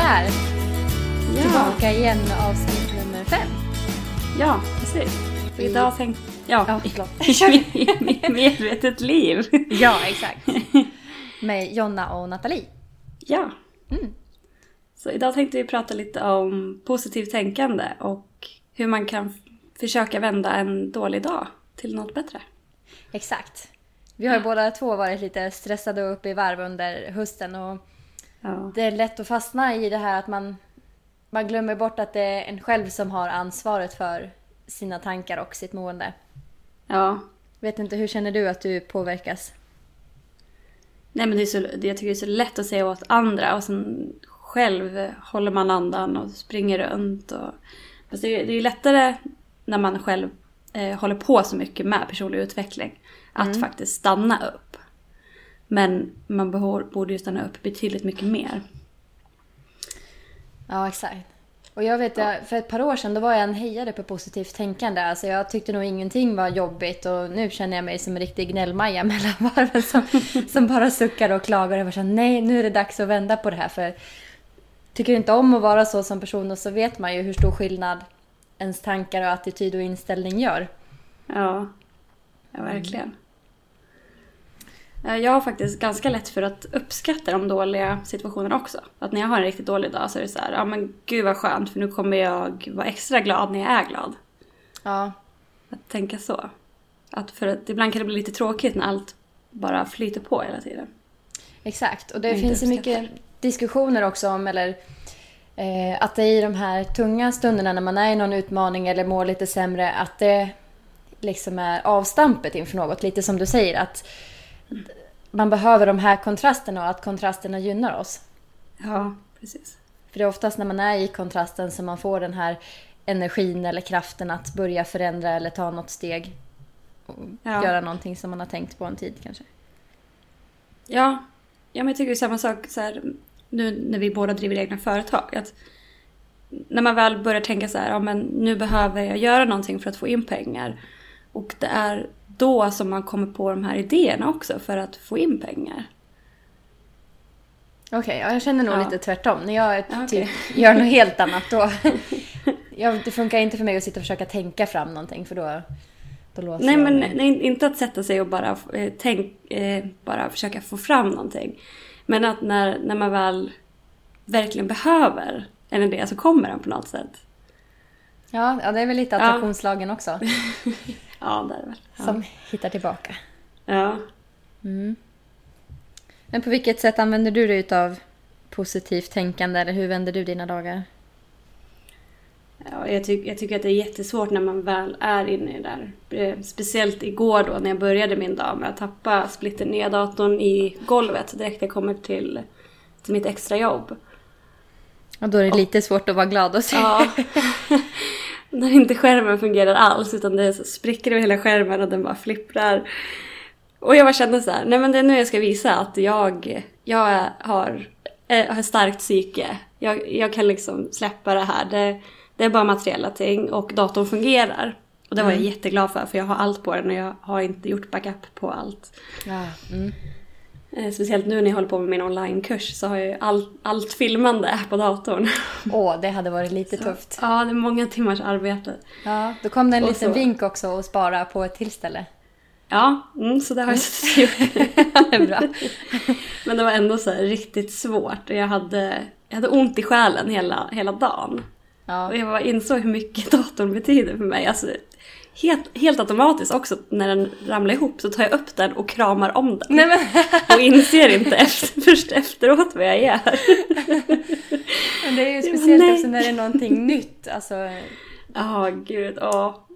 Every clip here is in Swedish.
där! Ja, Tillbaka igen med avsnitt nummer fem. ja precis. För idag tänkte ja, Ja, förlåt. mitt medvetet liv. Ja, exakt. Med Jonna och Nathalie. Ja. Mm. Så idag tänkte vi prata lite om positivt tänkande och hur man kan försöka vända en dålig dag till något bättre. Exakt. Vi har ju båda två varit lite stressade och uppe i varv under hösten och Ja. det är lätt att fastna i det här att man, man glömmer bort att det är en själv som har ansvaret för sina tankar och sitt mående. ja. Vet inte, hur känner du att du påverkas? Nej men det är så, jag tycker det är så lätt att säga åt andra och sen själv håller man andan och springer runt. Och, fast det, är, det är lättare när man själv eh, håller på så mycket med personlig utveckling. Att faktiskt stanna upp. Men man borde ju stanna upp betydligt mycket mer. Ja, exakt. Och jag vet, jag, för ett par år sedan då var jag en hejare på positivt tänkande. Alltså jag tyckte nog ingenting var jobbigt och nu känner jag mig som en riktig gnällmaja mellan varven som, som bara suckar och klagar. Jag var så nej nu är det dags att vända på det här. För tycker inte om att vara så som person och så vet man ju hur stor skillnad ens tankar och attityd och inställning gör. Ja, ja verkligen. Eh, Jag har faktiskt ganska lätt för att uppskatta de dåliga situationerna också. Att när jag har en riktigt dålig dag så är det så här, ja men gud vad skönt för nu kommer jag vara extra glad när jag är glad. Ja, Att tänka så. Att för att ibland kan det bli lite tråkigt när allt bara flyter på hela tiden. Exakt, och det Jag finns ju mycket diskussioner också om, eller eh, att det i de här tunga stunderna när man är i någon utmaning eller mår lite sämre, att det liksom är avstampet inför något. Lite som du säger, att man behöver de här kontrasterna och att kontrasterna gynnar oss. Ja, precis. För det är oftast när man är i kontrasten som man får den här energin eller kraften att börja förändra eller ta något steg. Och Ja. göra någonting som man har tänkt på en tid kanske. Ja, ja men jag tycker samma sak så här, nu när vi båda driver egna företag. Att när man väl börjar tänka så här, ja men nu behöver jag göra någonting för att få in pengar. Och det är då som man kommer på de här idéerna också för att få in pengar. Okej, ja, jag känner nog Ja. lite tvärtom. När jag Ja, typ okej. gör något helt annat då... jag, det funkar inte för mig att sitta och försöka tänka fram någonting för då, då låser Nej jag men mig. nej, inte att sätta sig och bara, eh, tänk, eh, bara försöka få fram någonting. Men att när, när man väl verkligen behöver en idé så kommer den på något sätt. Ja, ja, det är väl lite Ja. attraktionslagen också Ja, det är det väl. Ja. som hittar tillbaka. ja. Men på vilket sätt använder du dig av positivt tänkande eller hur vänder du dina dagar? Ja, jag, tyck, jag tycker att det är jättesvårt när man väl är inne i det där. Eh, Speciellt igår då när jag började min dag med att tappa splitter ner datorn i golvet direkt jag kommer till, till mitt extrajobb. Och då är det lite svårt att vara glad och se. Ja. när inte skärmen fungerar alls utan det sprickor över hela skärmen och den bara flipprar. Och jag bara kände så här, nej men det är nu jag ska visa att jag, jag har, eh, har ett starkt psyke. Jag, jag kan liksom släppa det här. Det, det är bara materiella ting och datorn fungerar. Och det var jag jätteglad för för jag har allt på den och jag har inte gjort backup på allt. Ja, mm. Eh, Speciellt nu när jag håller på med min onlinekurs så har jag ju all, allt filmande på datorn. Åh, det hade varit lite tufft. Ja, det är många timmars arbete. Ja, då kom det en Och liten så- vink också att spara på ett till ställe. Ja, mm, så det har jag suttit och gjort. det är bra. Men det var ändå så riktigt svårt och jag hade, jag hade ont i själen hela, hela dagen. Ja, Och jag bara insåg hur mycket datorn betyder för mig. Alltså, helt, helt automatiskt också när den ramlar ihop så tar jag upp den och kramar om den. Nej, men... Och inser inte efter, först efteråt vad jag gör. Men det är ju speciellt nej. också när det är någonting nytt. Alltså, Ja, gud. Ja.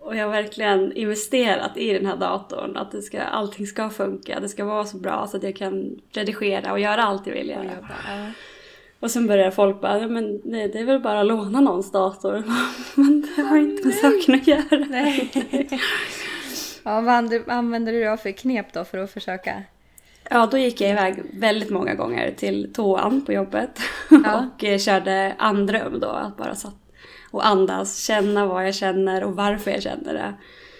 Och jag har verkligen investerat i den här datorn. Att det ska, allting ska funka. Det ska vara så bra så att jag kan redigera och göra allt jag vill göra. Och sen börjar folk bara, "Ja, men nej, det är väl bara att låna någons dator. men det har inte med saken att göra. Nej. ja, vad använder du av för knep då för att försöka? Ja, då gick jag iväg väldigt många gånger till toan på jobbet. Ja. och eh, körde andrum då. Att bara satt och andas, känna vad jag känner och varför jag känner det.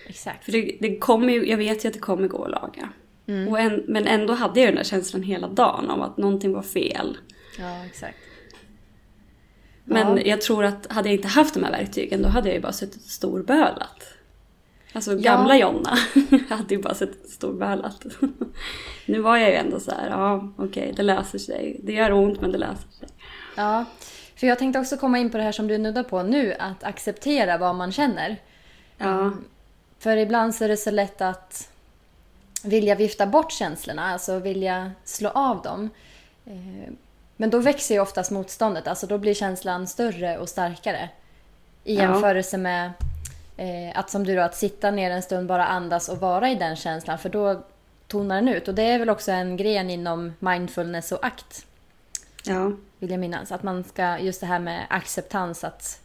Exakt. För det, det kommer ju, jag vet ju att det kommer gå att laga. Mm. En, men ändå hade jag den där känslan hela dagen om att någonting var fel. Ja, exakt. Men Ja. jag tror att hade jag inte haft de här verktygen då hade jag ju bara suttit och storbölat. Alltså Ja. gamla Jonna hade ju bara suttit och storbölat. nu var jag ju ändå så här, ja okej det löser sig. Det gör ont men det löser sig. Ja, för jag tänkte också komma in på det här som du nuddar på nu, att acceptera vad man känner. Ja, För ibland så är det så lätt att vilja vifta bort känslorna, alltså vilja slå av dem. Men då växer ju oftast motståndet, alltså då blir känslan större och starkare. I Ja. jämförelse med eh, att som du då, att sitta ner en stund, bara andas och vara i den känslan, för då tonar den ut. Och det är väl också en gren inom mindfulness och akt, ja, vill jag minnas. Att man ska, just det här med acceptans, att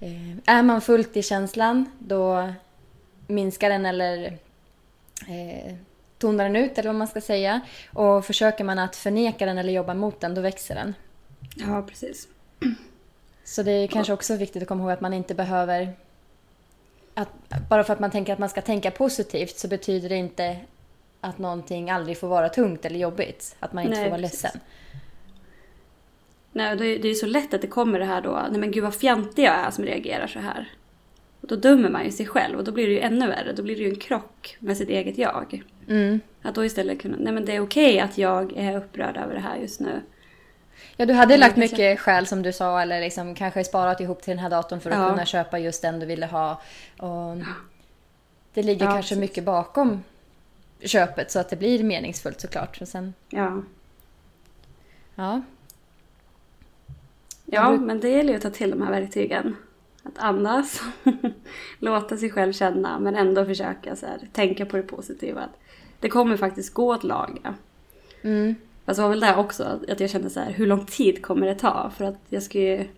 eh, är man fullt i känslan, då minskar den eller eh, tonar den ut, eller vad man ska säga. Och försöker man att förneka den eller jobba mot den, då växer den. ja precis. Så det är kanske också viktigt att komma ihåg att man inte behöver... Att, bara för att man tänker att man ska tänka positivt så betyder det inte att någonting aldrig får vara tungt eller jobbigt. Att man inte Nej, får vara precis. ledsen. Nej, det är är så lätt att det kommer det här då, nej men gud vad fjantig jag är som reagerar så här. Och då dömer man ju sig själv och då blir det ju ännu värre. Då blir det ju en krock med sitt eget jag. Mm. Att då istället kunna, nej men det är okej att jag är upprörd över det här just nu. Ja, du hade lagt mycket skäl som du sa eller liksom kanske sparat ihop till den här datorn för att Ja. kunna köpa just den du ville ha. Och det ligger Ja, kanske precis. mycket bakom köpet så att det blir meningsfullt såklart. Och sen, Ja. ja. Ja, men det gäller ju att ta till de här verktygen. Att andas, låta sig själv känna men ändå försöka så här, tänka på det positiva. Att det kommer faktiskt gå att laga. Mm. Fast det var väl det också, att jag kände så här, hur lång tid kommer det ta? För att jag ska ju,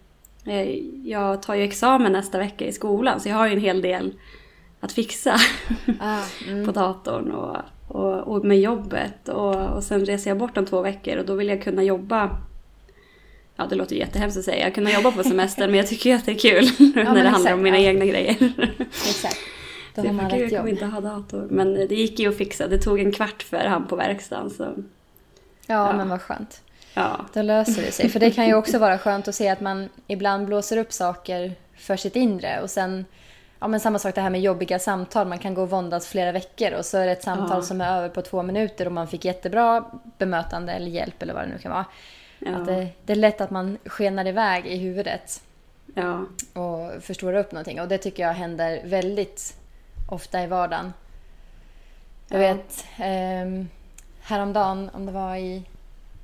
eh, jag tar ju examen nästa vecka i skolan så jag har ju en hel del att fixa Ah, mm. på datorn och, och, och med jobbet. Och, och sen reser jag bort om två veckor och då vill jag kunna jobba Ja, det låter jättehemskt att säga. Kunna jobba på semestern men jag tycker ju att det är kul när det handlar om mina ja. egna grejer. Exakt. Då har jag man bara, "Gud, rätt jag kommer jobb. inte ha dator. Men det gick ju att fixa. Det tog en kvart för han på verkstaden. Så Ja, Ja. men vad skönt. ja, Då löser det sig. För det kan ju också vara skönt att se att man ibland blåser upp saker för sitt inre. Och sen, ja men samma sak det här med jobbiga samtal. Man kan gå och våndas flera veckor och så är det ett samtal Ja. som är över på två minuter och man fick jättebra bemötande eller hjälp eller vad det nu kan vara. Ja, Att det, det är lätt att man skenar iväg i huvudet ja, och förstorar upp någonting. Och det tycker jag händer väldigt ofta i vardagen. Jag Ja. vet eh, häromdagen, om det var i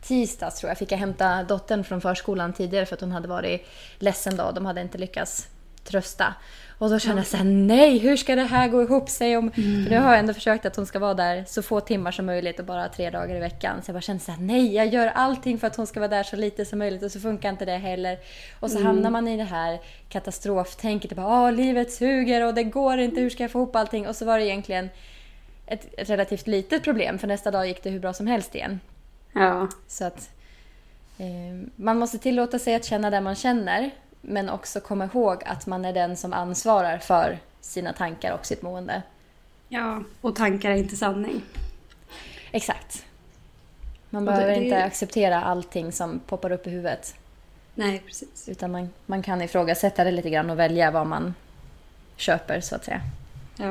tisdags tror jag, fick jag hämta dottern från förskolan tidigare för att hon hade varit ledsen då. De hade inte lyckats trösta. Och då kände jag såhär, nej hur ska det här gå ihop sig? Om... För nu har jag ändå försökt att hon ska vara där så få timmar som möjligt och bara tre dagar i veckan. Så jag bara kände såhär, nej jag gör allting för att hon ska vara där så lite som möjligt och så funkar inte det heller. Och så hamnar man i det här katastroftänket, och bara, Åh, livet suger och det går inte, hur ska jag få ihop allting? Och så var det egentligen ett, ett relativt litet problem för nästa dag gick det hur bra som helst igen. ja, Så att eh, man måste tillåta sig att känna det man känner men också komma ihåg att man är den som ansvarar för sina tankar och sitt mående. ja. Och tankar är inte sanning. Exakt. Man Och det- behöver det är inte ju- acceptera allting som poppar upp i huvudet. Nej, precis. Utan man, man kan ifrågasätta det lite grann och välja vad man köper så att säga. Ja.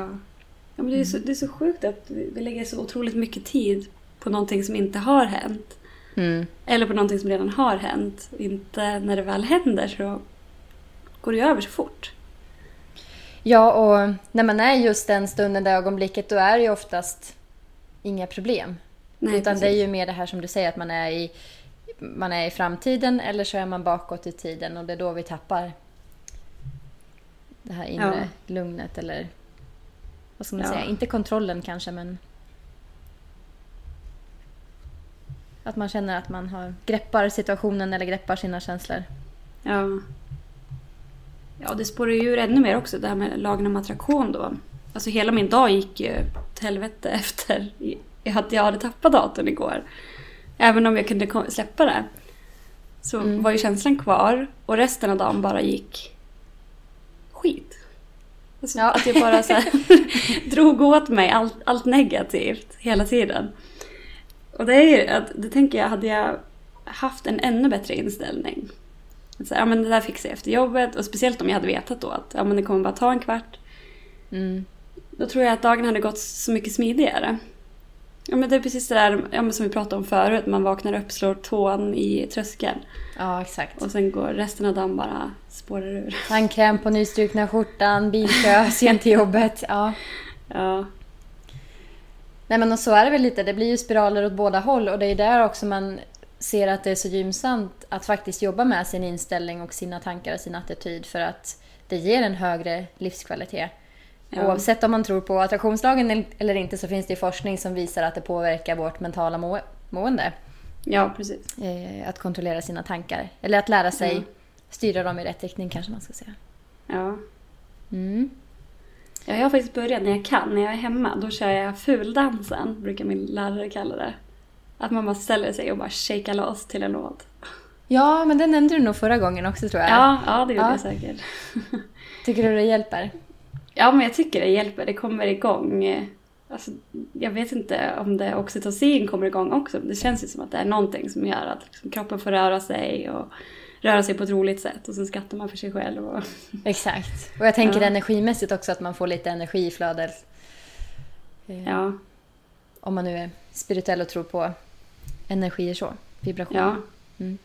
ja men det, är så, det är så sjukt att vi vi lägger så otroligt mycket tid på någonting som inte har hänt. Mm. Eller på någonting som redan har hänt. Inte när det väl händer så går det ju över så fort. Ja, och när man är just den stunden, det ögonblicket, då är det ju oftast inga problem. Nej, Utan det precis. är ju mer det här som du säger att man är i, man är i framtiden eller så är man bakåt i tiden och det är då vi tappar det här inre lugnet eller vad ska man Ja. säga, inte kontrollen kanske men att man känner att man har, greppar situationen eller greppar sina känslor. Ja. Ja, det spårar ju ur ännu mer också, det här med lagen om attraktion då. Alltså hela min dag gick ju till helvete efter att jag hade tappat datorn igår. Även om jag kunde släppa det. Så Mm. var ju känslan kvar och resten av dagen bara gick skit. Alltså Ja. Att jag bara så här drog åt mig allt, allt negativt hela tiden. Och det är ju, det tänker jag, hade jag haft en ännu bättre inställning Så ja men det där fixar jag efter jobbet. Och speciellt om jag hade vetat då att ja, men det kommer bara ta en kvart. Mm. Då tror jag att dagen hade gått så mycket smidigare. Ja men det är precis det där ja, som vi pratade om förut. Man vaknar upp, slår tån i tröskeln. Ja, exakt. Och sen går resten av dagen bara spårar ur. Tandkräm på nystrukna skjortan, bilkö, sent till jobbet. Ja. Ja. Nej men och så är det väl lite. Det blir ju spiraler åt båda håll och det är där också man ser att det är så gynnsamt att faktiskt jobba med sin inställning och sina tankar och sin attityd för att det ger en högre livskvalitet. Ja. Oavsett om man tror på attraktionslagen eller inte så finns det forskning som visar att det påverkar vårt mentala må mående. ja, precis. Eh, att kontrollera sina tankar. Eller att lära sig Mm. styra dem i rätt riktning kanske man ska säga. Ja. Mm. Ja, jag har faktiskt börjat när jag kan, när jag är hemma. Då kör jag fuldansen, brukar min lärare kalla det. Att man bara ställer sig och bara shakar loss till en låt. Ja, men det nämnde du nog förra gången också tror jag. Ja, ja det gjorde Ja. jag säkert. Tycker du det hjälper? Ja, men jag tycker det hjälper. Det kommer igång. eh, Alltså, jag vet inte om det oxytocin kommer igång också. Det känns ju som att det är någonting som gör att liksom, kroppen får röra sig och röra sig på ett roligt sätt. Och sen skrattar man för sig själv. Och... Exakt. Och jag tänker Ja. energimässigt också att man får lite energi i flödet. Eh, Ja, Om man nu är spirituell och tror på energier så. Vibrationer. ja. Mm.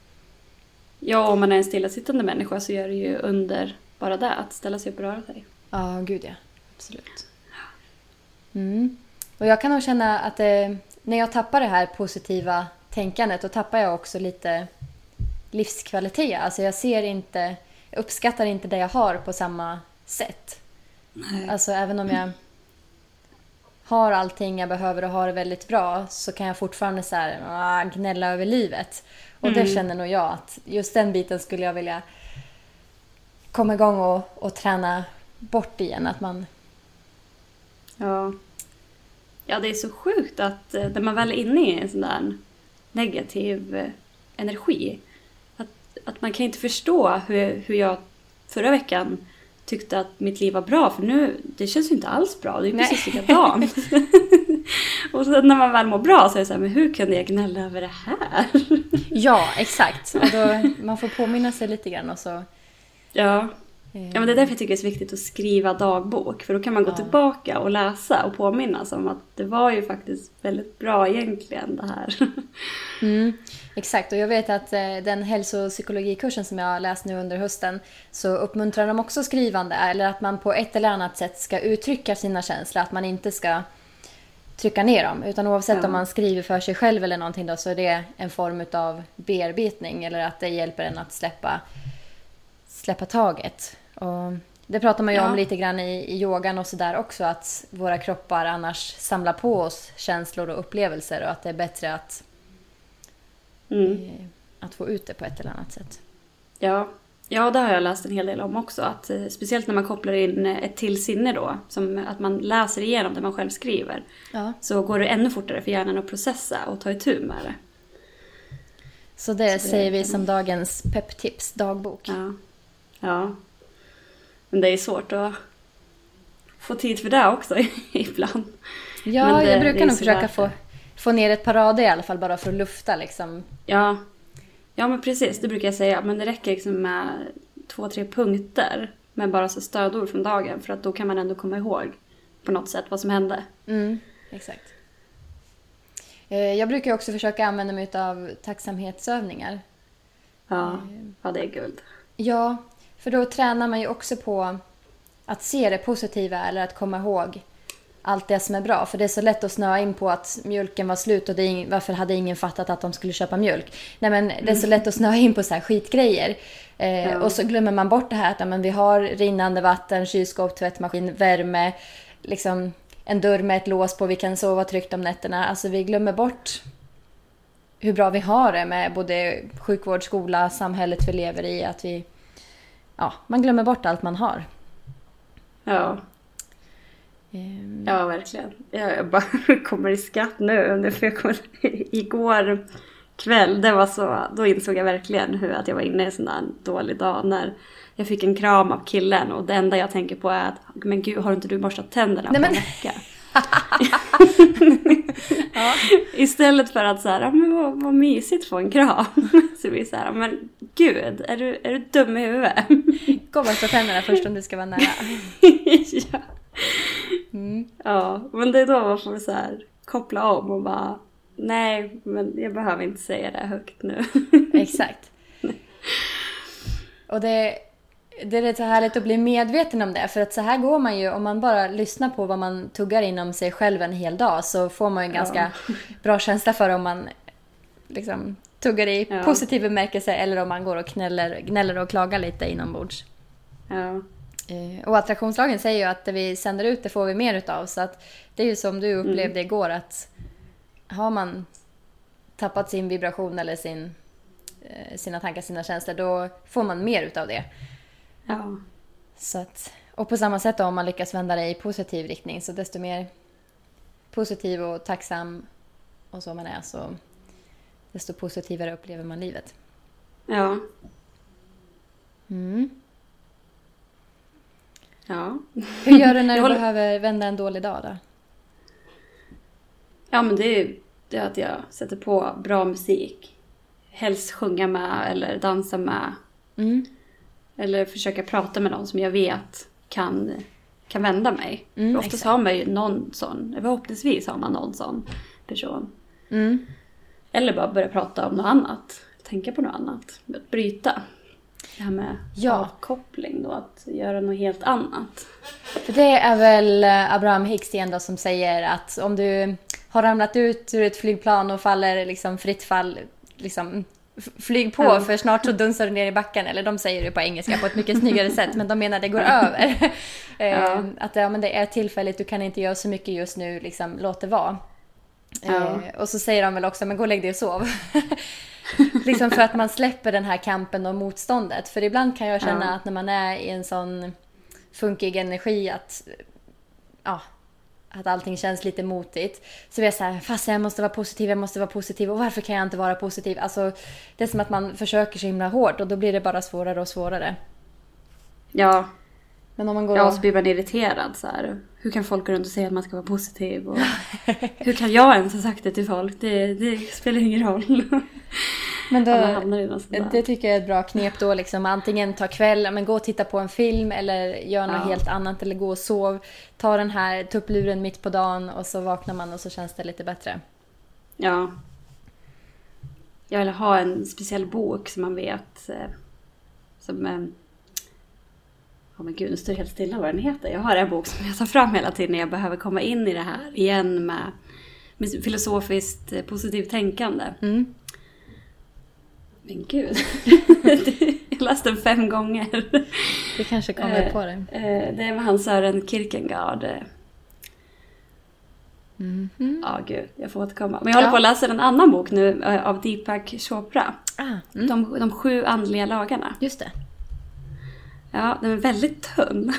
Ja, om man är en stillasittande människa så gör det ju under bara det, att ställa sig upp och röra sig. Ja, gud ja. Absolut. Mm. Och jag kan nog känna att det, när jag tappar det här positiva tänkandet då tappar jag också lite livskvalitet. Alltså jag ser inte, uppskattar inte det jag har på samma sätt. Alltså även om jag har allting jag behöver och har det väldigt bra så kan jag fortfarande så här, ah, gnälla över livet. Och det känner nog jag att just den biten skulle jag vilja komma igång och, och träna bort igen. Att man, Ja. Ja, det är så sjukt att eh, när man väl är inne i en sån där negativ eh, energi, att, att man kan inte förstå hur, hur jag förra veckan tyckte att mitt liv var bra, för nu, det känns ju inte alls bra, det är Nej. precis likadant. och sen när man väl mår bra så är det så här, men hur kunde jag gnälla över det här? ja, exakt. Och då, man får påminna sig lite grann och så... ja. Ja, men det är därför jag tycker det är så viktigt att skriva dagbok. För då kan man gå Ja. tillbaka och läsa och påminnas om att det var ju faktiskt väldigt bra egentligen det här. Mm, exakt, och jag vet att eh, den hälsopsykologikursen som jag läst nu under hösten så uppmuntrar de också skrivande, eller att man på ett eller annat sätt ska uttrycka sina känslor, att man inte ska trycka ner dem. Utan oavsett Ja. om man skriver för sig själv eller någonting då, så är det en form av bearbetning eller att det hjälper en att släppa, släppa taget. Och det pratar man ju Ja. om lite grann i, i yogan och sådär också, att våra kroppar annars samlar på oss känslor och upplevelser och att det är bättre att Mm. eh, att få ut det på ett eller annat sätt. Ja. ja, det har jag läst en hel del om också. Att, eh, speciellt när man kopplar in eh, ett till sinne då, som att man läser igenom det man själv skriver, Ja. så går det ännu fortare för hjärnan att processa och ta itu med det. Så det Så det säger vi som dagens pepptips, dagbok. Ja. ja. Men det är svårt att få tid för det också ibland. Ja, det- jag brukar nog försöka få, få ner ett par rader i alla fall bara för att lufta liksom. Ja. ja, men precis. Det brukar jag säga. Men det räcker liksom med två, tre punkter med bara så stödord från dagen. För att då kan man ändå komma ihåg på något sätt vad som hände. Mm, exakt. Eh, Jag brukar också försöka använda mig av tacksamhetsövningar. Ja, ja det är guld. Ja, för då tränar man ju också på att se det positiva eller att komma ihåg allt det som är bra. För det är så lätt att snöa in på att mjölken var slut och det varför hade ingen fattat att de skulle köpa mjölk? Nej men det är så lätt att snöa in på så här skitgrejer. Eh, Ja. Och så glömmer man bort det här att men vi har rinnande vatten, kylskåp, tvättmaskin, värme, liksom en dörr med ett lås på, vi kan sova tryggt om nätterna. Alltså vi glömmer bort hur bra vi har det med både sjukvård, skola, samhället vi lever i. Att vi, ja, man glömmer bort allt man har. Ja, Ehm, ja verkligen. Jag jag bara kommer i skratt nu. För jag kommer, igår kväll, det var så, då insåg jag verkligen hur att jag var inne i en sån där dålig dag när jag fick en kram av killen och det enda jag tänker på är att men gud har inte du borstat tänderna Nej, på en men- vecka? Ja. Istället för att så här, "Ja, men vad, vad mysigt få en kram. Så blir det så här, "Ja, men gud, är du, är du dum i huvudet? Gå borsta tänderna först om du ska vara nära. ja. Mm. ja, men det är då man får så här koppla om och bara nej, men jag behöver inte säga det högt nu. Exakt. Och det, det är rätt så härligt att bli medveten om det. För att så här går man ju, om man bara lyssnar på vad man tuggar inom sig själv en hel dag så får man ju en ganska ja. bra känsla för om man liksom tuggar i ja. positiv bemärkelse eller om man går och knäller, gnäller och klagar lite inombords. Ja. Eh, och attraktionslagen säger ju att det vi sänder ut det får vi mer utav. Så att det är ju som du upplevde mm. igår att har man tappat sin vibration eller sin, eh, sina tankar, sina känslor, då får man mer utav det. Ja. Så att, och på samma sätt då, om man lyckas vända det i positiv riktning, så desto mer positiv och tacksam och så man är, så desto positivare upplever man livet. Ja. Mm. Ja. Hur gör du när du håller... behöver vända en dålig dag då? Ja men det är, det är att jag sätter på bra musik. Helst sjunga med eller dansa med. Mm. Eller försöka prata med någon som jag vet kan, kan vända mig. Mm, Oftast exakt. har man ju någon sån, förhoppningsvis har man någon sån person. Mm. Eller bara börja prata om något annat. Tänka på något annat. Bryta. Det här med ja. avkoppling då, att göra något helt annat. För det är väl Abraham Hicks igen då som säger att om du har ramlat ut ur ett flygplan och faller liksom fritt fall, liksom flyg på ja. för snart så dunsar du ner i backen. Eller de säger det på engelska på ett mycket snyggare sätt men de menar det går över. Ja. Eh, att ja, men det är tillfälligt, du kan inte göra så mycket just nu, liksom, låt det vara. Ja. Eh, och så säger de väl också, men gå och lägg dig och sov. liksom för att man släpper den här kampen och motståndet. För ibland kan jag känna att när man är i en sån funkig energi att ja, att allting känns lite motigt. Så vi är så här, fast jag måste vara positiv, jag måste vara positiv och varför kan jag inte vara positiv? Alltså, det är som att man försöker så himla hårt och då blir det bara svårare och svårare. Ja. Men om man går ja, och så blir man irriterad så här. Hur kan folk gå runt och säga att man ska vara positiv? Och hur kan jag ens ha sagt det till folk? Det, det spelar ingen roll. Men då, det tycker jag är ett bra knep då. Liksom. Antingen ta kväll, men gå och titta på en film eller gör något ja. helt annat. Eller gå och sov. Ta den här tuppluren mitt på dagen och så vaknar man och så känns det lite bättre. Ja. Jag vill ha en speciell bok som man vet. Eh, som... Oh men gud, nu står det helt stilla vad den heter. Jag har en bok som jag tar fram hela tiden när jag behöver komma in i det här igen med, med filosofiskt eh, positivt tänkande. Mm. Men gud. jag läste den fem gånger. Du kanske kommer eh, på det. Eh, det är med han Sören Kierkegaard. Mm -hmm. Ja, gud. Jag får återkomma. Men jag håller ja. på att läsa en annan bok nu av Deepak Chopra. Ah, mm. de, de sju andliga lagarna. Just det. Ja, den är väldigt tunn.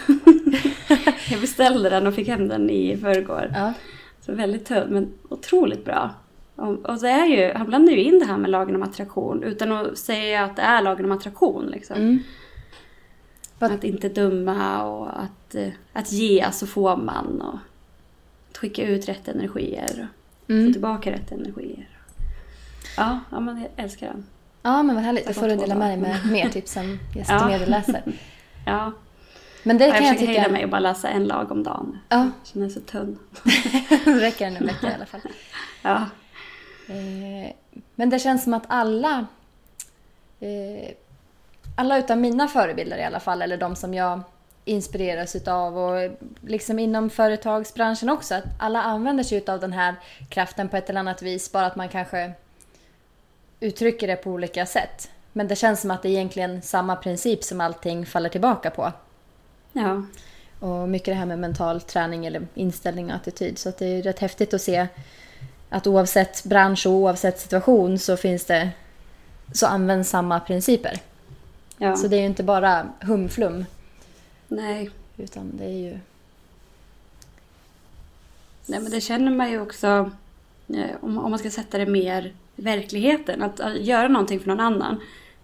jag beställde den och fick hem den i förrgår. Ja. Så väldigt tunn, men otroligt bra. Och det är ju, han blandar ju in det här med lagen om attraktion utan att säga att det är lagen om attraktion. Liksom. Mm. Att inte döma och att, eh, att ge så får man. Och att skicka ut rätt energier och mm. få tillbaka rätt energier. Ja, ja men jag älskar den. Ja, men vad härligt. Då får du dela med dig med mer tips som gästmedieläsare. ja. ja. Men det kan jag, jag tycka... hejda mig och bara läsa en lag om dagen. Ja. Jag känner mig så tunn. det räcker en vecka i alla fall. Ja. Eh, men det känns som att alla, eh, alla utav mina förebilder i alla fall, eller de som jag inspireras utav och liksom inom företagsbranschen också, att alla använder sig utav den här kraften på ett eller annat vis, bara att man kanske uttrycker det på olika sätt. Men det känns som att det är egentligen samma princip som allting faller tillbaka på. Ja. Och mycket det här med mental träning eller inställning och attityd. Så att det är rätt häftigt att se att oavsett bransch och oavsett situation så finns det så används samma principer. Ja. Så det är ju inte bara humflum. Nej. Utan det är ju... Nej men det känner man ju också eh, om, man ska sätta det mer i verkligheten. Att, att göra någonting för någon annan.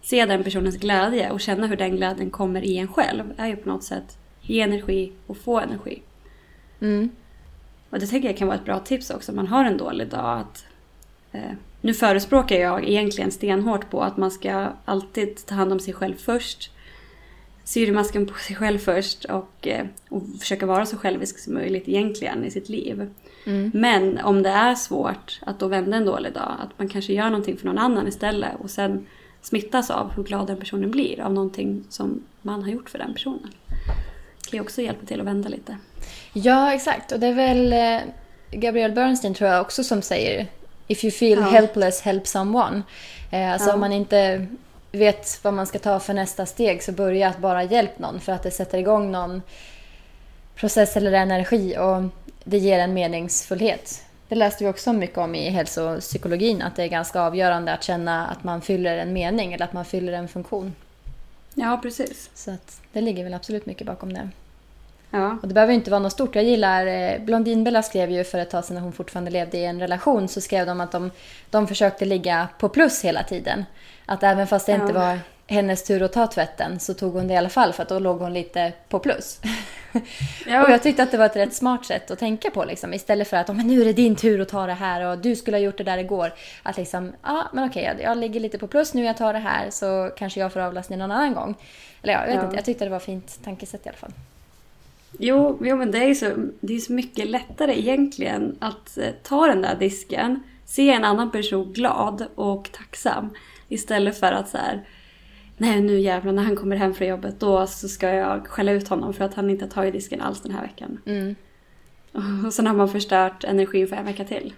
Se den personens glädje och känna hur den glädjen kommer i en själv. är ju på något sätt ge energi och få energi. Mm. Och det tänker jag kan vara ett bra tips också om man har en dålig dag. Att eh, nu förespråkar jag egentligen stenhårt på att man ska alltid ta hand om sig själv först. Sy masken på sig själv först och, eh, och försöka vara så självisk som möjligt egentligen i sitt liv. Mm. Men om det är svårt att då vända en dålig dag, att man kanske gör någonting för någon annan istället och sen smittas av hur glad den personen blir av någonting som man har gjort för den personen. Det kan ju också hjälpa till att vända lite. Ja, exakt. Och det är väl eh, Gabrielle Bernstein tror jag också som säger If you feel Ja. helpless, help someone. Eh, alltså Ja. om man inte vet vad man ska ta för nästa steg så börja att bara hjälp någon för att det sätter igång någon process eller energi och det ger en meningsfullhet. Det läste vi också mycket om i hälsopsykologin att det är ganska avgörande att känna att man fyller en mening eller att man fyller en funktion. Ja, precis. Så att det ligger väl absolut mycket bakom det. Ja, Och det behöver inte vara något stort. Jag gillar, eh, Blondinbella skrev ju för ett tag sedan när hon fortfarande levde i en relation så skrev de att de, de försökte ligga på plus hela tiden. Att även fast det Ja. inte var hennes tur att ta tvätten så tog hon det i alla fall för att då låg hon lite på plus. Ja. Och jag tyckte att det var ett rätt smart sätt att tänka på liksom. Istället för att "Åh, men nu är det din tur att ta det här och du skulle ha gjort det där igår. Att liksom, ja men okej jag, jag ligger lite på plus nu jag tar det här så kanske jag får avlastning någon annan gång. Eller ja, jag vet Ja. inte, jag tyckte det var fint tankesätt i alla fall. Jo, jo men det är ju så, det är så mycket lättare egentligen att eh, ta den där disken, se en annan person glad och tacksam istället för att så här, nej nu jävlar när han kommer hem från jobbet då så ska jag skälla ut honom för att han inte har tagit disken alls den här veckan. Mm. Och sen har man förstört energin för en vecka till.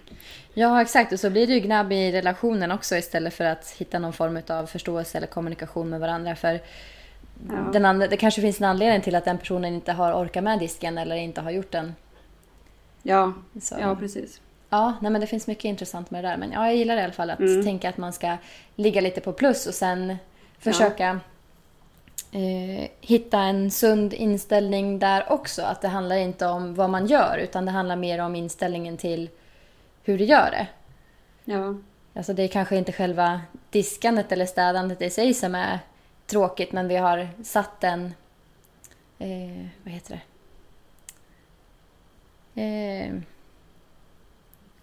Ja, exakt. Och så blir det ju gnabb i relationen också istället för att hitta någon form av förståelse eller kommunikation med varandra. För Ja. den andra, det kanske finns en anledning till att den personen inte har orkat med disken eller inte har gjort den. Ja, Så, ja precis. ja nej, men det finns mycket intressant med det där. Men ja, jag gillar i alla fall att Mm. tänka att man ska ligga lite på plus och sen försöka eh, hitta en sund inställning där också. Att det handlar inte om vad man gör utan det handlar mer om inställningen till hur du gör det. Ja, Alltså det är kanske inte själva diskandet eller städandet i sig som är tråkigt men vi har satt en... Eh, vad heter det? Eh,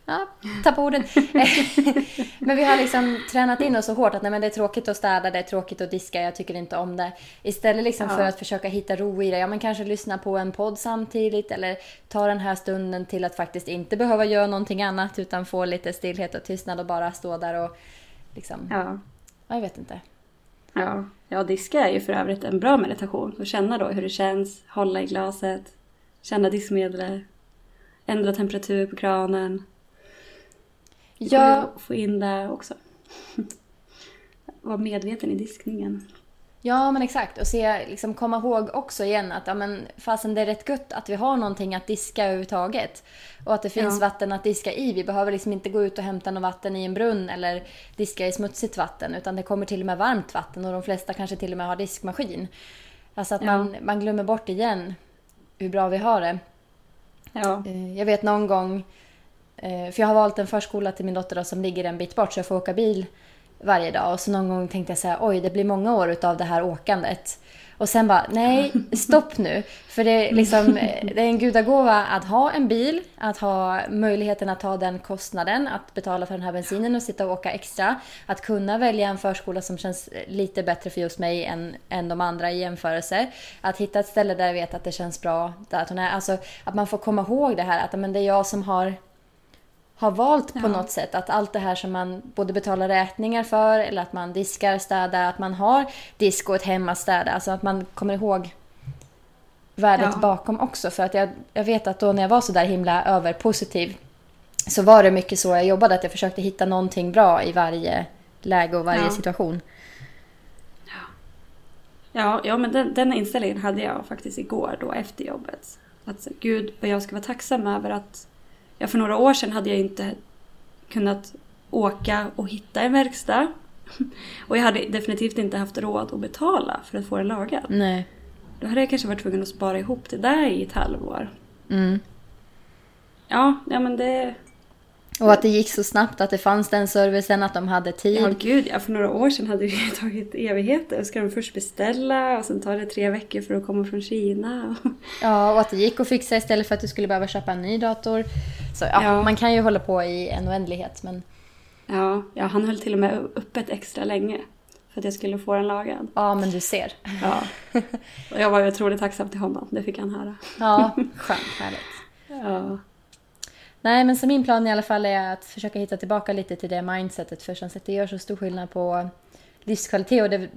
ja, tappa orden. men vi har liksom tränat in oss så hårt att nej, men det är tråkigt att städa, det är tråkigt att diska, jag tycker inte om det. Istället liksom Ja. för att försöka hitta ro i det, ja men kanske lyssna på en podd samtidigt eller ta den här stunden till att faktiskt inte behöva göra någonting annat utan få lite stillhet och tystnad och bara stå där och liksom, ja. ja, jag vet inte. Ja, ja diska är ju för övrigt en bra meditation. Att känna då hur det känns, hålla i glaset, känna diskmedlet, ändra temperatur på kranen. Ja, Få in det också. Vara medveten i diskningen. ja men exakt och se, liksom komma ihåg också igen att ja, men, fasen det är rätt gött att vi har någonting att diska överhuvudtaget. Och att det finns Ja. vatten att diska i. Vi behöver liksom inte gå ut och hämta något vatten i en brunn eller diska i smutsigt vatten utan det kommer till och med varmt vatten och de flesta kanske till och med har diskmaskin. Alltså att Ja. man, man glömmer bort igen hur bra vi har det. Ja, Eh, Jag vet någon gång, för jag har valt en förskola till min dotter då, som ligger en bit bort så jag får åka bil varje dag. Och så någon gång tänkte jag så här, oj det blir många år utav det här åkandet. Och sen bara, nej, stopp nu. För det är, liksom, eh, det är en gudagåva att ha en bil, att ha möjligheten att ta den kostnaden, att betala för den här bensinen och sitta och åka extra. Att kunna välja en förskola som känns lite bättre för just mig än, än de andra i jämförelse. Att hitta ett ställe där jag vet att det känns bra. Där att, hon är, alltså, att man får komma ihåg det här, att men, det är jag som har har valt på Ja. något sätt att allt det här som man både betalar räkningar för eller att man diskar, städar, att man har disk och ett hem att städa. Alltså att man kommer ihåg värdet Ja. bakom också. För att jag, jag vet att då när jag var så där himla överpositiv så var det mycket så jag jobbade, att jag försökte hitta någonting bra i varje läge och varje Ja. situation. ja, ja men den, den inställningen hade jag faktiskt igår då efter jobbet. Att gud vad jag ska vara tacksam över att ja, för några år sedan hade jag inte kunnat åka och hitta en verkstad. Och jag hade definitivt inte haft råd att betala för att få den lagad. Nej. Då hade jag kanske varit tvungen att spara ihop det där i ett halvår. Mm. Ja, ja men det... Och att det gick så snabbt, att det fanns den servicen, att de hade tid. Ja gud ja, för några år sedan hade det tagit evigheter. Ska de först beställa och sen tar det tre veckor för att komma från Kina. Ja, och att det gick att fixa istället för att du skulle behöva köpa en ny dator. Så ja, Ja. man kan ju hålla på i en oändlighet. Men Ja, ja, han höll till och med öppet extra länge för att jag skulle få den lagad. Ja, men du ser. Ja. Och jag var otroligt tacksam till honom, det fick han höra. Ja, skönt, härligt. Ja. Nej, men så min plan i alla fall är att försöka hitta tillbaka lite till det mindsetet. För som sagt, det gör så stor skillnad på livskvalitet. Och det,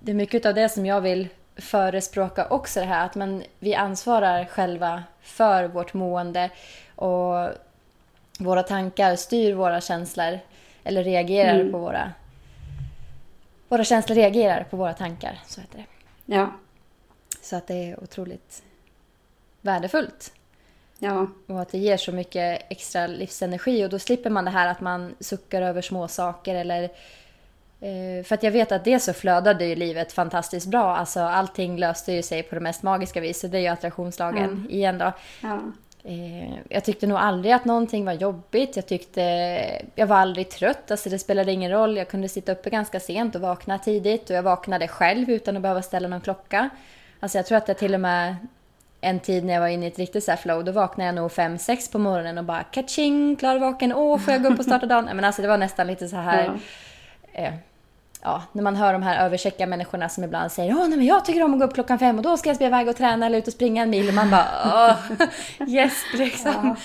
det är mycket av det som jag vill förespråka också. Det här att man, vi ansvarar själva för vårt mående. Och våra tankar styr våra känslor. Eller reagerar Mm. på våra... Våra känslor reagerar på våra tankar, så heter det. Ja. Så att det är otroligt värdefullt. Ja. Och att det ger så mycket extra livsenergi och då slipper man det här att man suckar över små saker eller... Eh, för att jag vet att det så flödade ju livet fantastiskt bra. Alltså allting löste ju sig på det mest magiska vis. Så det är ju attraktionslagen Mm. igen då. Ja. Eh, jag tyckte nog aldrig att någonting var jobbigt. Jag tyckte... Jag var aldrig trött. Alltså det spelade ingen roll. Jag kunde sitta uppe ganska sent och vakna tidigt. Och jag vaknade själv utan att behöva ställa någon klocka. Alltså jag tror att jag till och med en tid när jag var inne i ett riktigt så flow, då vaknade jag nog fem sex på morgonen och bara kaching, klar vaken, åh får jag gå upp och starta dagen? Men alltså det var nästan lite så här, Ja. eh, ja, när man hör de här överkäcka människorna som ibland säger åh nej men jag tycker om att gå upp klockan fem och då ska jag spela iväg och träna eller ut och springa en mil och man bara åh, yes liksom. Ja.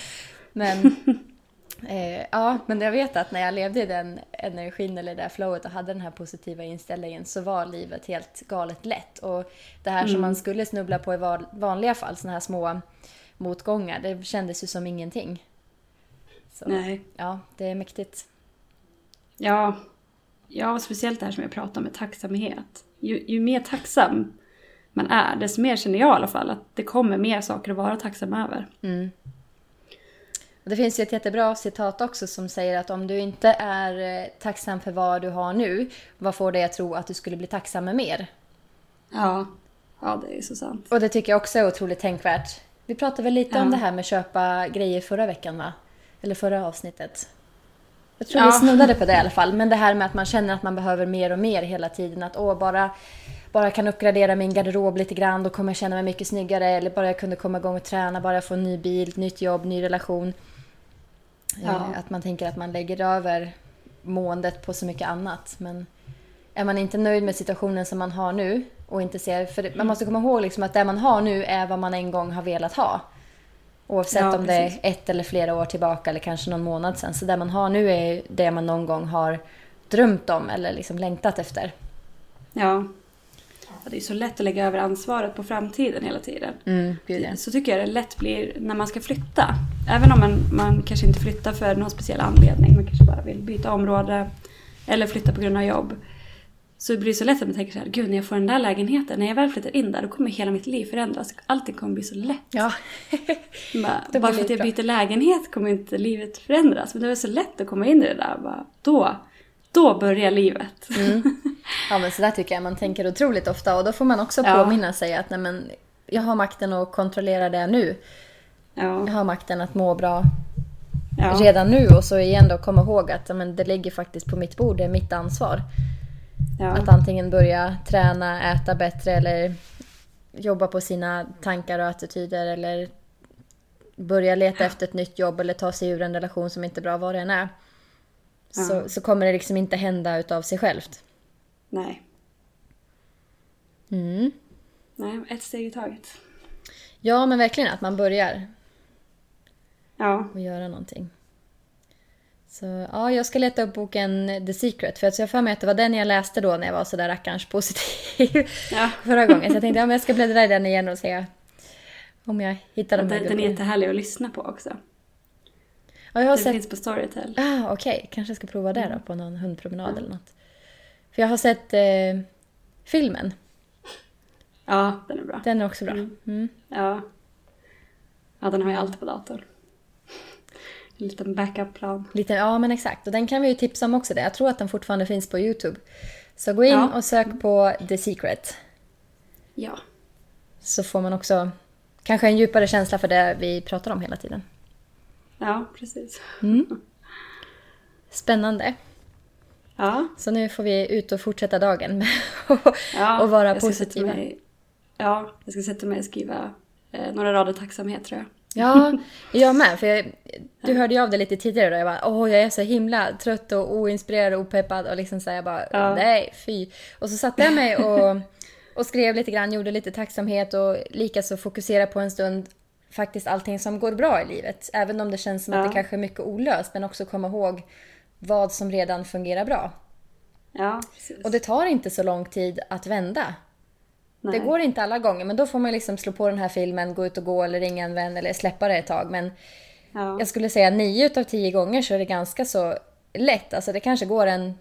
Men, eh, ja, men jag vet att när jag levde i den energin eller det där flowet och hade den här positiva inställningen så var livet helt galet lätt. Och det här som man skulle snubbla på i va- vanliga fall, såna här små motgångar, det kändes ju som ingenting. Så, Nej. Ja, det är mäktigt. Ja. Ja, speciellt det här som jag pratar om med tacksamhet. Ju, ju mer tacksam man är, desto mer känner jag i alla fall att det kommer mer saker att vara tacksam över. Mm. Det finns ju ett jättebra citat också som säger att om du inte är eh, tacksam för vad du har nu, vad får dig att tro att du skulle bli tacksam med mer? Ja, ja det är så sant. Och det tycker jag också är otroligt tänkvärt. Vi pratade väl lite om Ja. det här med köpa grejer förra veckan va? Eller förra avsnittet. Jag tror Ja. vi snuddade på det i alla fall. Men det här med att man känner att man behöver mer och mer hela tiden. Att åh, bara, bara kan uppgradera min garderob lite grann då kommer jag känna mig mycket snyggare. Eller bara jag kunde komma igång och träna, bara jag får en ny bil, nytt jobb, ny relation. Ja. Eh, Att man tänker att man lägger över måendet på så mycket annat. Men är man inte nöjd med situationen som man har nu och inte ser... För man måste komma ihåg liksom att det man har nu är vad man en gång har velat ha. Oavsett Ja, om det är ett eller flera år tillbaka eller kanske någon månad sedan. Så det man har nu är det man någon gång har drömt om eller liksom längtat efter. Ja. Det är så lätt att lägga över ansvaret på framtiden hela tiden. Mm. Så tycker jag det lätt blir när man ska flytta. Även om man, man kanske inte flyttar för någon speciell anledning. Man kanske bara vill byta område. Eller flytta på grund av jobb. Så det blir så lätt att man tänker så här, gud när jag får den där lägenheten, när jag väl flyttar in där, då kommer hela mitt liv förändras. Allting kommer bli så lätt. Ja. Bara, bara för att jag byter lägenhet kommer inte livet förändras. Men det är så lätt att komma in i det där. Bara, då, då börjar livet. ja, men så där tycker jag man tänker otroligt ofta. Och då får man också Ja. påminna sig att nej, men, jag har makten att kontrollera det nu. Ja, Jag har makten att må bra ja, redan nu och så igen då komma ihåg att ja, men det ligger faktiskt på mitt bord, det är mitt ansvar. Ja, Att antingen börja träna, äta bättre eller jobba på sina tankar och attityder eller börja leta efter ett nytt jobb eller ta sig ur en relation som inte är bra, vad det än är. Så, Ja. så kommer det liksom inte hända utav sig självt. nej. Mm. Nej, ett steg i taget. Ja, men verkligen att man börjar Ja, och göra någonting. Så ja, jag ska leta upp boken The Secret. För att jag för mig att det var den jag läste då när jag var sådär rackarns positiv ja. förra gången. Så jag tänkte ja, men jag ska bläddra i den igen och se om jag hittar de här Den, den är jättehärlig att lyssna på också. Ja, jag har Den sett... finns på Storytel. Ah, okej. Kanske ska prova det Mm. då på någon hundpromenad eller något. För jag har sett eh, filmen. Ja, den är bra. Den är också bra. Mm. Ja. Ja, den har jag alltid på datorn. En liten backup-plan. Ja, men exakt. Och den kan vi ju tipsa om också. Det. Jag tror att den fortfarande finns på YouTube. Så gå in Ja. och sök på The Secret. Ja. Så får man också kanske en djupare känsla för det vi pratar om hela tiden. Ja, precis. Spännande. Ja. Så nu får vi ut och fortsätta dagen med att ja och vara positiva. Mig, ja, jag ska sätta mig och skriva eh, några rader tacksamhet tror jag. Ja, jag med. För jag, du hörde ju av dig lite tidigare då. Jag bara, åh jag är så himla trött och oinspirerad och opeppad. Och liksom så här, jag bara, Ja. nej fy. Och så satte jag mig och, och skrev lite grann, gjorde lite tacksamhet och likaså fokusera på en stund faktiskt allting som går bra i livet. Även om det känns som att Ja. det kanske är mycket olöst. Men också komma ihåg vad som redan fungerar bra. Ja, precis. Och det tar inte så lång tid att vända. Nej. Det går inte alla gånger, men då får man liksom slå på den här filmen, gå ut och gå eller ringa en vän eller släppa det ett tag. Men Ja. jag skulle säga nio utav tio gånger så är det ganska så lätt. Alltså det kanske går en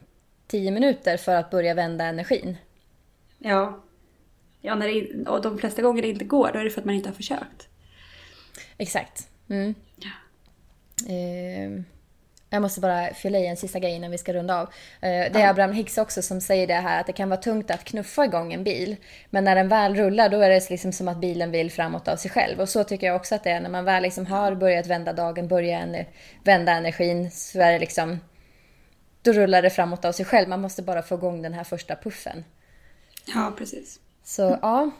tio minuter för att börja vända energin. Ja. Ja, när det, och de flesta gånger det inte går, då är det för att man inte har försökt. Exakt. Mm. Ja. Eh, jag måste bara fylla i en sista grej innan vi ska runda av. Eh, det är Abraham Hicks också som säger det här att det kan vara tungt att knuffa igång en bil. Men när den väl rullar då är det liksom som att bilen vill framåt av sig själv. Och så tycker jag också att det är när man väl liksom har börjat vända dagen, börjat vända energin så är det liksom... Då rullar det framåt av sig själv. Man måste bara få igång den här första puffen. Ja, precis. Så ja,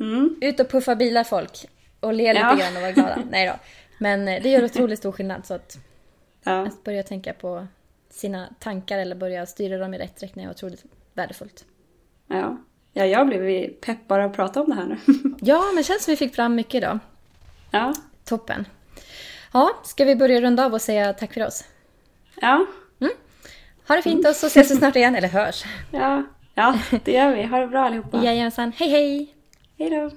Mm. ut och puffa bilar folk. Och le lite Ja. grann och vara glada. Nej då. Men eh, det gör otroligt stor skillnad. Så att Ja. att börja tänka på sina tankar eller börja styra dem i rätt riktning är otroligt värdefullt. Ja. ja, jag blev pepp bara att prata om det här nu. Ja, men känns som vi fick fram mycket idag. ja. Toppen. Ja, ska vi börja runda av och säga tack för oss? Ja. Ha det fint och så ses vi snart igen, eller hörs. Ja. Ja, det gör vi. Ha det bra allihopa. Jajamensan, hej hej! Hej då.